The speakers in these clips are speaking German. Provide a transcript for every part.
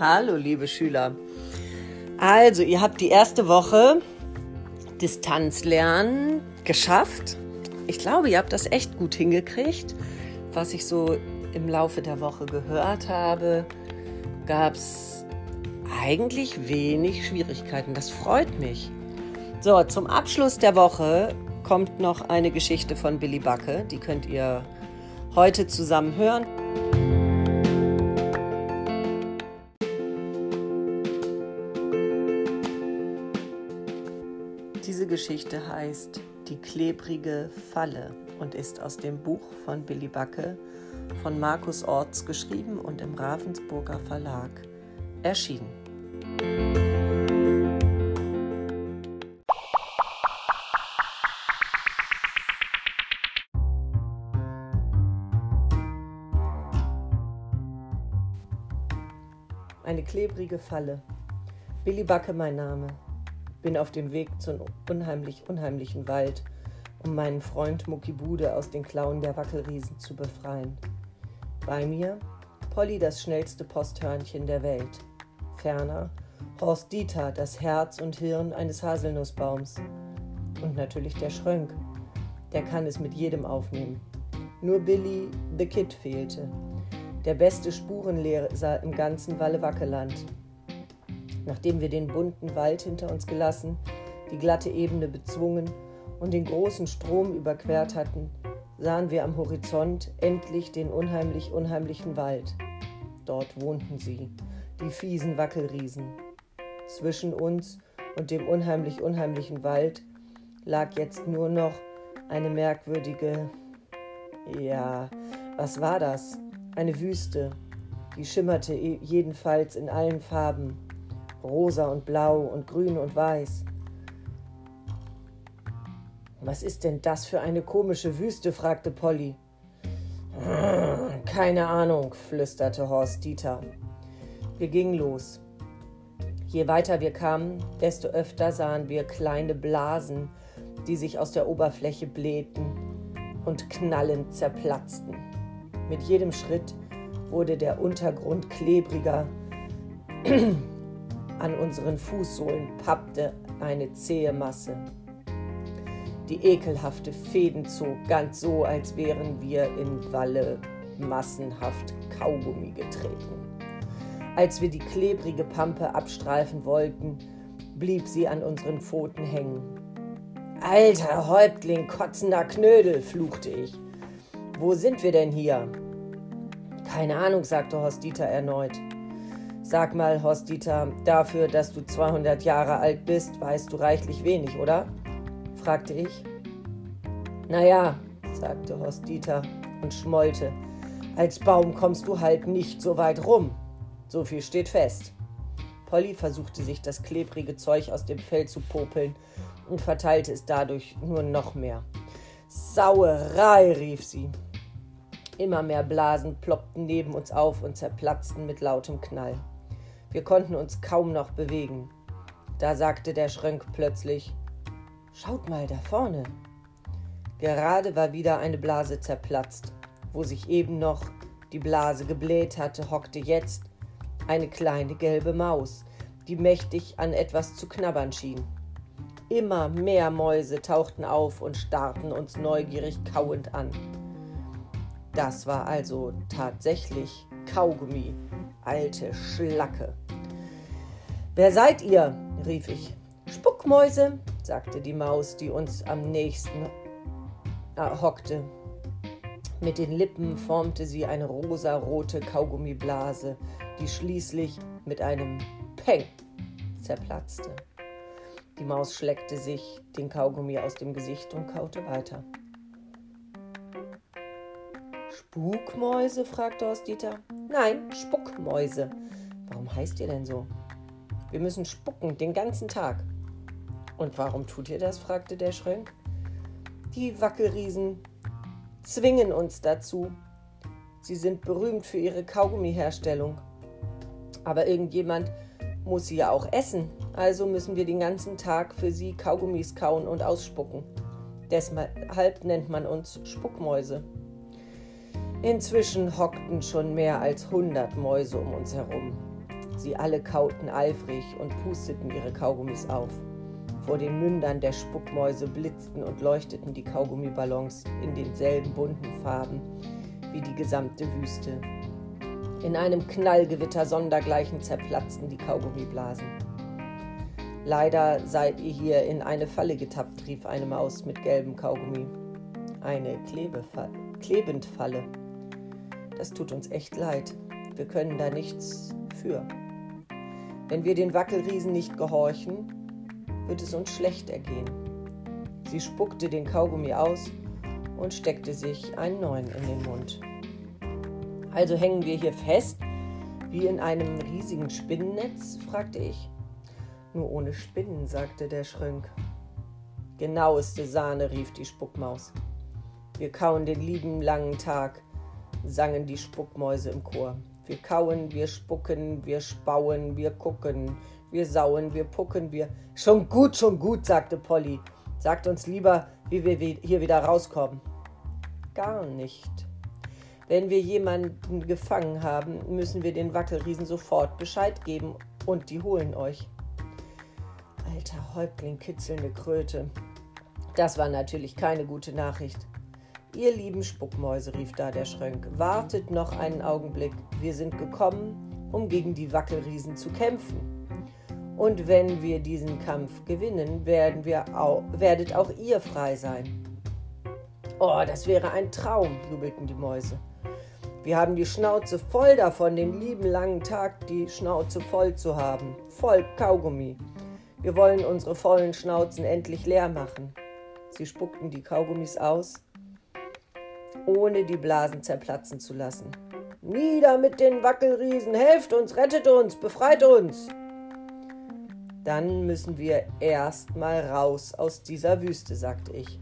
Hallo, liebe Schüler. Also, ihr habt die erste Woche Distanzlernen geschafft. Ich glaube, ihr habt das echt gut hingekriegt. Was ich so im Laufe der Woche gehört habe, gab es eigentlich wenig Schwierigkeiten. Das freut mich. So, zum Abschluss der Woche kommt noch eine Geschichte von Billy Backe. Die könnt ihr heute zusammen hören. Geschichte heißt Die klebrige Falle und ist aus dem Buch von Billy Backe von Markus Orts geschrieben und im Ravensburger Verlag erschienen. Eine klebrige Falle. Billy Backe mein Name bin auf dem Weg zum unheimlich unheimlichen Wald, um meinen Freund Mucki Bude aus den Klauen der Wackelriesen zu befreien. Bei mir Polly, das schnellste Posthörnchen der Welt. Ferner Horst Dieter, das Herz und Hirn eines Haselnussbaums. Und natürlich der Schrönk. Der kann es mit jedem aufnehmen. Nur Billy the Kid fehlte. Der beste Spurenleser im ganzen Walle-Wackeland. Nachdem wir den bunten Wald hinter uns gelassen, die glatte Ebene bezwungen und den großen Strom überquert hatten, sahen wir am Horizont endlich den unheimlich unheimlichen Wald. Dort wohnten sie, die fiesen Wackelriesen. Zwischen uns und dem unheimlich unheimlichen Wald lag jetzt nur noch eine merkwürdige, ja, was war das? Eine Wüste, die schimmerte jedenfalls in allen Farben, rosa und blau und grün und weiß. Was ist denn das für eine komische Wüste? fragte Polly. Keine Ahnung, flüsterte Horst Dieter. Wir gingen los. Je weiter wir kamen, desto öfter sahen wir kleine Blasen, die sich aus der Oberfläche blähten und knallend zerplatzten. Mit jedem Schritt wurde der Untergrund klebriger an unseren Fußsohlen pappte eine zähe Masse. Die ekelhafte Fäden zog ganz so, als wären wir in Walle massenhaft Kaugummi getreten. Als wir die klebrige Pampe abstreifen wollten, blieb sie an unseren Pfoten hängen. Alter Häuptling, kotzender Knödel, fluchte ich. Wo sind wir denn hier? Keine Ahnung, sagte Horst Dieter erneut. Sag mal, Horst Dieter, dafür, dass du 200 Jahre alt bist, weißt du reichlich wenig, oder? fragte ich. Naja, sagte Horst Dieter und schmollte. Als Baum kommst du halt nicht so weit rum. So viel steht fest. Polly versuchte sich das klebrige Zeug aus dem Fell zu popeln und verteilte es dadurch nur noch mehr. Sauerei, rief sie. Immer mehr Blasen ploppten neben uns auf und zerplatzten mit lautem Knall. Wir konnten uns kaum noch bewegen. Da sagte der Schrönk plötzlich: Schaut mal da vorne. Gerade war wieder eine Blase zerplatzt. Wo sich eben noch die Blase gebläht hatte, hockte jetzt eine kleine gelbe Maus, die mächtig an etwas zu knabbern schien. Immer mehr Mäuse tauchten auf und starrten uns neugierig kauend an. Das war also tatsächlich Kaugummi, alte Schlacke. Wer seid ihr? rief ich. Spuckmäuse, sagte die Maus, die uns am nächsten äh, hockte. Mit den Lippen formte sie eine rosarote Kaugummiblase, die schließlich mit einem Peng zerplatzte. Die Maus schleckte sich den Kaugummi aus dem Gesicht und kaute weiter. Spukmäuse? fragte Horst-Dieter. Nein, Spuckmäuse. Warum heißt ihr denn so? Wir müssen spucken den ganzen Tag. Und warum tut ihr das? fragte der Schrönk. Die Wackelriesen zwingen uns dazu. Sie sind berühmt für ihre Kaugummiherstellung. Aber irgendjemand muss sie ja auch essen. Also müssen wir den ganzen Tag für sie Kaugummis kauen und ausspucken. Deshalb nennt man uns Spuckmäuse. Inzwischen hockten schon mehr als hundert Mäuse um uns herum. Sie alle kauten eifrig und pusteten ihre Kaugummis auf. Vor den Mündern der Spuckmäuse blitzten und leuchteten die Kaugummiballons in denselben bunten Farben wie die gesamte Wüste. In einem Knallgewitter sondergleichen zerplatzten die Kaugummiblasen. Leider seid ihr hier in eine Falle getappt, rief eine Maus mit gelbem Kaugummi. Eine Klebefalle, Klebendfalle. Das tut uns echt leid. Wir können da nichts für. Wenn wir den Wackelriesen nicht gehorchen, wird es uns schlecht ergehen. Sie spuckte den Kaugummi aus und steckte sich einen neuen in den Mund. Also hängen wir hier fest, wie in einem riesigen Spinnennetz? fragte ich. Nur ohne Spinnen, sagte der Schrönk. Genaueste Sahne, rief die Spuckmaus. Wir kauen den lieben langen Tag, sangen die Spuckmäuse im Chor. Wir kauen, wir spucken, wir spauen, wir gucken, wir sauen, wir pucken, wir. Schon gut, schon gut, sagte Polly. Sagt uns lieber, wie wir hier wieder rauskommen. Gar nicht. Wenn wir jemanden gefangen haben, müssen wir den Wackelriesen sofort Bescheid geben und die holen euch. Alter Häuptling, kitzelnde Kröte. Das war natürlich keine gute Nachricht. Ihr lieben Spuckmäuse, rief da der Schrönk, wartet noch einen Augenblick. Wir sind gekommen, um gegen die Wackelriesen zu kämpfen. Und wenn wir diesen Kampf gewinnen, werden wir auch, werdet auch ihr frei sein. Oh, das wäre ein Traum, jubelten die Mäuse. Wir haben die Schnauze voll davon, den lieben langen Tag die Schnauze voll zu haben. Voll Kaugummi. Wir wollen unsere vollen Schnauzen endlich leer machen. Sie spuckten die Kaugummis aus, ohne die Blasen zerplatzen zu lassen. Nieder mit den Wackelriesen, helft uns, rettet uns, befreit uns! Dann müssen wir erst mal raus aus dieser Wüste, sagte ich.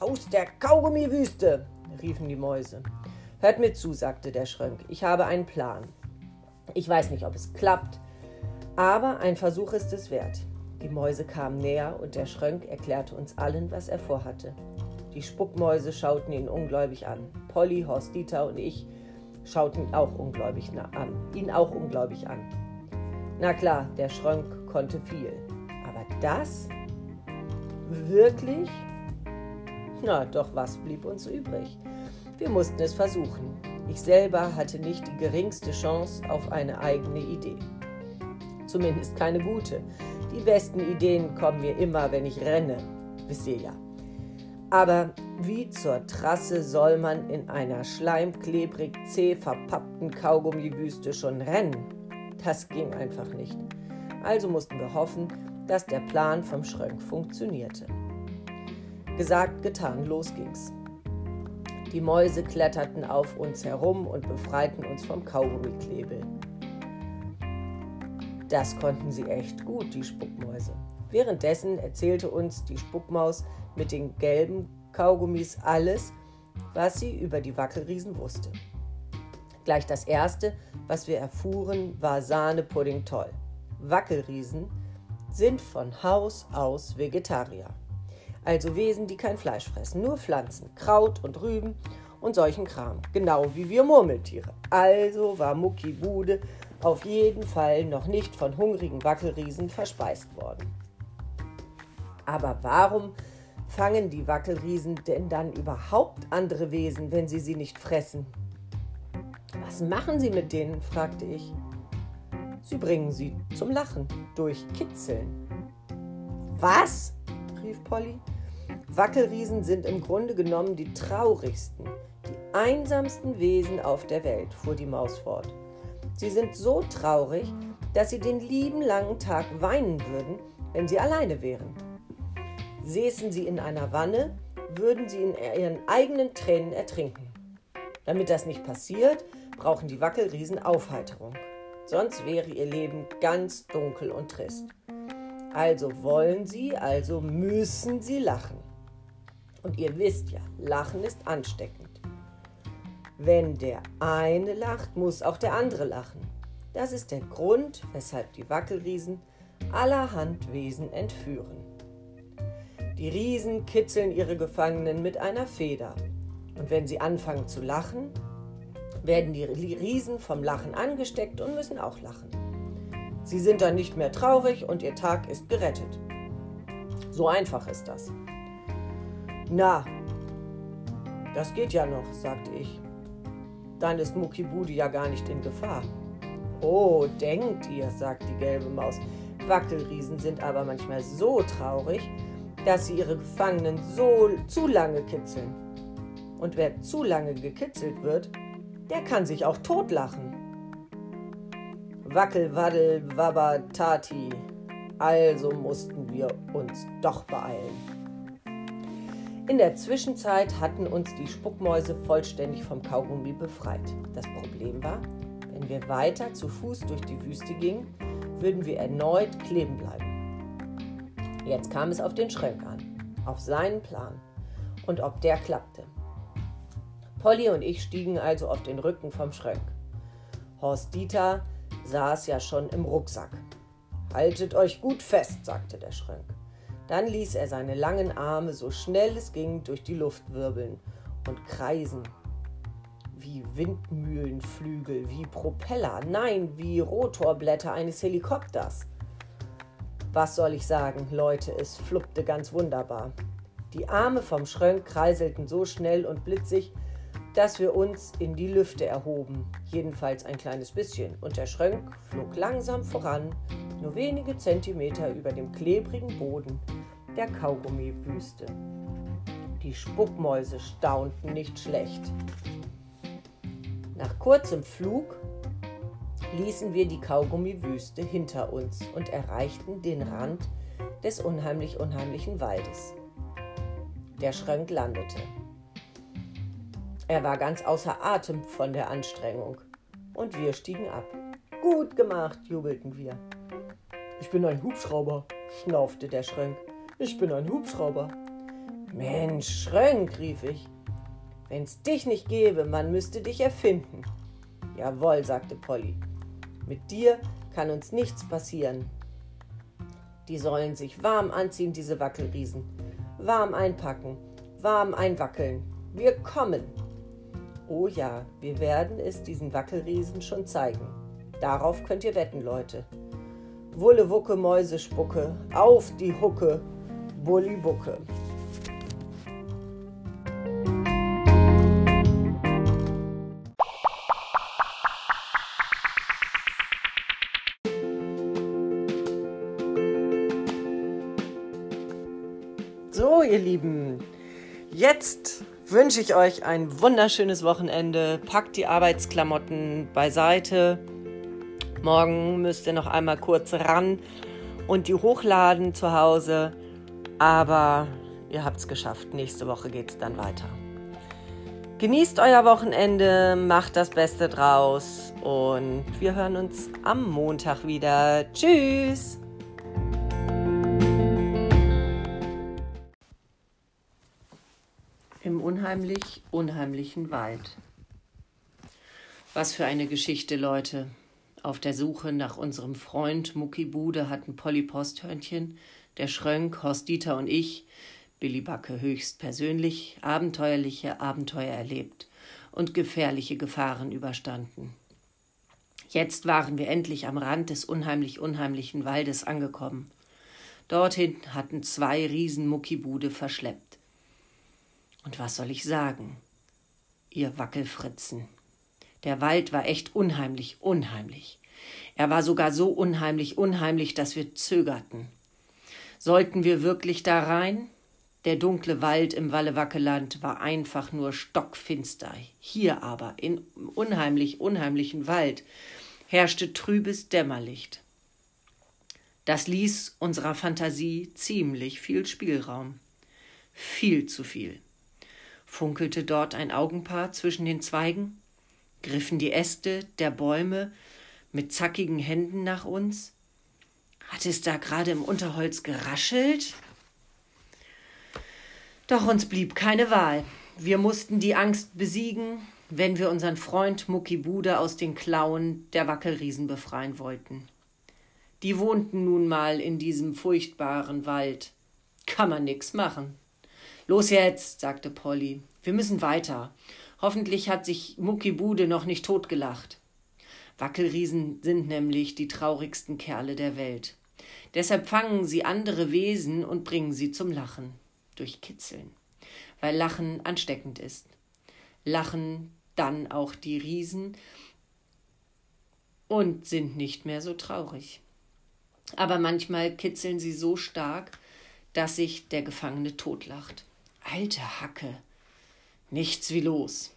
Aus der Kaugummiwüste, riefen die Mäuse. Hört mir zu, sagte der Schrönk. Ich habe einen Plan. Ich weiß nicht, ob es klappt, aber ein Versuch ist es wert. Die Mäuse kamen näher und der Schrönk erklärte uns allen, was er vorhatte. Die Spuckmäuse schauten ihn ungläubig an. Polly, Horst Dieter und ich schauten auch ungläubig an, ihn auch ungläubig an. Na klar, der Schrönk konnte viel. Aber das? Wirklich? Na, doch was blieb uns übrig? Wir mussten es versuchen. Ich selber hatte nicht die geringste Chance auf eine eigene Idee. Zumindest keine gute. Die besten Ideen kommen mir immer, wenn ich renne. Wisst ihr ja. Aber wie zur Trasse soll man in einer schleimklebrig zäh verpappten Kaugummiwüste schon rennen? Das ging einfach nicht. Also mussten wir hoffen, dass der Plan vom Schrönk funktionierte. Gesagt, getan, los ging's. Die Mäuse kletterten auf uns herum und befreiten uns vom Kaugummiklebel. Das konnten sie echt gut, die Spuckmäuse. Währenddessen erzählte uns die Spuckmaus mit den gelben Kaugummis alles, was sie über die Wackelriesen wusste. Gleich das erste, was wir erfuhren, war Sahnepudding toll. Wackelriesen sind von Haus aus Vegetarier. Also Wesen, die kein Fleisch fressen, nur Pflanzen, Kraut und Rüben und solchen Kram. Genau wie wir Murmeltiere. Also war Mucki Bude auf jeden Fall noch nicht von hungrigen Wackelriesen verspeist worden. Aber warum fangen die Wackelriesen denn dann überhaupt andere Wesen, wenn sie sie nicht fressen? Was machen sie mit denen? fragte ich. Sie bringen sie zum Lachen durch Kitzeln. Was? rief Polly. Wackelriesen sind im Grunde genommen die traurigsten, die einsamsten Wesen auf der Welt, fuhr die Maus fort. Sie sind so traurig, dass sie den lieben langen Tag weinen würden, wenn sie alleine wären. Säßen sie in einer Wanne, würden sie in ihren eigenen Tränen ertrinken. Damit das nicht passiert, brauchen die Wackelriesen Aufheiterung. Sonst wäre ihr Leben ganz dunkel und trist. Also wollen sie, also müssen sie lachen. Und ihr wisst ja, Lachen ist ansteckend. Wenn der eine lacht, muss auch der andere lachen. Das ist der Grund, weshalb die Wackelriesen allerhand Wesen entführen. Die Riesen kitzeln ihre Gefangenen mit einer Feder. Und wenn sie anfangen zu lachen, werden die Riesen vom Lachen angesteckt und müssen auch lachen. Sie sind dann nicht mehr traurig und ihr Tag ist gerettet. So einfach ist das. Na, das geht ja noch, sagte ich. Dann ist Muckibudi ja gar nicht in Gefahr. Oh, denkt ihr, sagt die gelbe Maus. Wackelriesen sind aber manchmal so traurig, dass sie ihre Gefangenen so zu lange kitzeln. Und wer zu lange gekitzelt wird, der kann sich auch totlachen. Wackel, waddel, wabber, tati. Also mussten wir uns doch beeilen. In der Zwischenzeit hatten uns die Spuckmäuse vollständig vom Kaugummi befreit. Das Problem war, wenn wir weiter zu Fuß durch die Wüste gingen, würden wir erneut kleben bleiben. Jetzt kam es auf den Schränk an, auf seinen Plan und ob der klappte. Polly und ich stiegen also auf den Rücken vom Schränk. Horst Dieter saß ja schon im Rucksack. Haltet euch gut fest, sagte der Schränk. Dann ließ er seine langen Arme so schnell es ging durch die Luft wirbeln und kreisen. Wie Windmühlenflügel, wie Propeller, nein, wie Rotorblätter eines Helikopters. Was soll ich sagen, Leute, es fluppte ganz wunderbar. Die Arme vom Schrönk kreiselten so schnell und blitzig, dass wir uns in die Lüfte erhoben, jedenfalls ein kleines bisschen, und der Schrönk flog langsam voran, nur wenige Zentimeter über dem klebrigen Boden der Kaugummiwüste. Die Spuckmäuse staunten nicht schlecht. Nach kurzem Flug ließen wir die Kaugummiwüste hinter uns und erreichten den Rand des unheimlich unheimlichen Waldes. Der Schrönk landete. Er war ganz außer Atem von der Anstrengung. Und wir stiegen ab. Gut gemacht, jubelten wir. Ich bin ein Hubschrauber, schnaufte der Schrönk. Ich bin ein Hubschrauber. Mensch, Schrönk, rief ich. Wenn's dich nicht gäbe, man müsste dich erfinden. Jawohl, sagte Polly. Mit dir kann uns nichts passieren. Die sollen sich warm anziehen, diese Wackelriesen. Warm einpacken, warm einwackeln. Wir kommen. Oh ja, wir werden es diesen Wackelriesen schon zeigen. Darauf könnt ihr wetten, Leute. Wulle, Wucke, Mäusespucke, auf die Hucke, Bulli-Bucke. So, jetzt wünsche ich euch ein wunderschönes Wochenende. Packt die Arbeitsklamotten beiseite. Morgen müsst ihr noch einmal kurz ran und die hochladen zu Hause. Aber ihr habt es geschafft. Nächste Woche geht es dann weiter. Genießt euer Wochenende, macht das Beste draus und wir hören uns am Montag wieder. Tschüss! Unheimlich unheimlichen Wald. Was für eine Geschichte, Leute. Auf der Suche nach unserem Freund Mucki Bude hatten Polly Posthörnchen, der Schrönk, Horst Dieter und ich, Billy Backe höchst persönlich, abenteuerliche Abenteuer erlebt und gefährliche Gefahren überstanden. Jetzt waren wir endlich am Rand des unheimlich unheimlichen Waldes angekommen. Dorthin hatten zwei Riesen Muckibude verschleppt. Und was soll ich sagen? Ihr Wackelfritzen. Der Wald war echt unheimlich, unheimlich. Er war sogar so unheimlich, unheimlich, dass wir zögerten. Sollten wir wirklich da rein? Der dunkle Wald im Wallewackeland war einfach nur stockfinster. Hier aber, in unheimlich, unheimlichen Wald, herrschte trübes Dämmerlicht. Das ließ unserer Fantasie ziemlich viel Spielraum. Viel zu viel. Funkelte dort ein Augenpaar zwischen den Zweigen? Griffen die Äste der Bäume mit zackigen Händen nach uns? Hat es da gerade im Unterholz geraschelt? Doch uns blieb keine Wahl. Wir mussten die Angst besiegen, wenn wir unseren Freund Mucki Bude aus den Klauen der Wackelriesen befreien wollten. Die wohnten nun mal in diesem furchtbaren Wald. Kann man nix machen. Los jetzt, sagte Polly. Wir müssen weiter. Hoffentlich hat sich Muckibude noch nicht totgelacht. Wackelriesen sind nämlich die traurigsten Kerle der Welt. Deshalb fangen sie andere Wesen und bringen sie zum Lachen. Durch Kitzeln. Weil Lachen ansteckend ist. Lachen dann auch die Riesen und sind nicht mehr so traurig. Aber manchmal kitzeln sie so stark, dass sich der Gefangene totlacht. Alte Hacke, nichts wie los.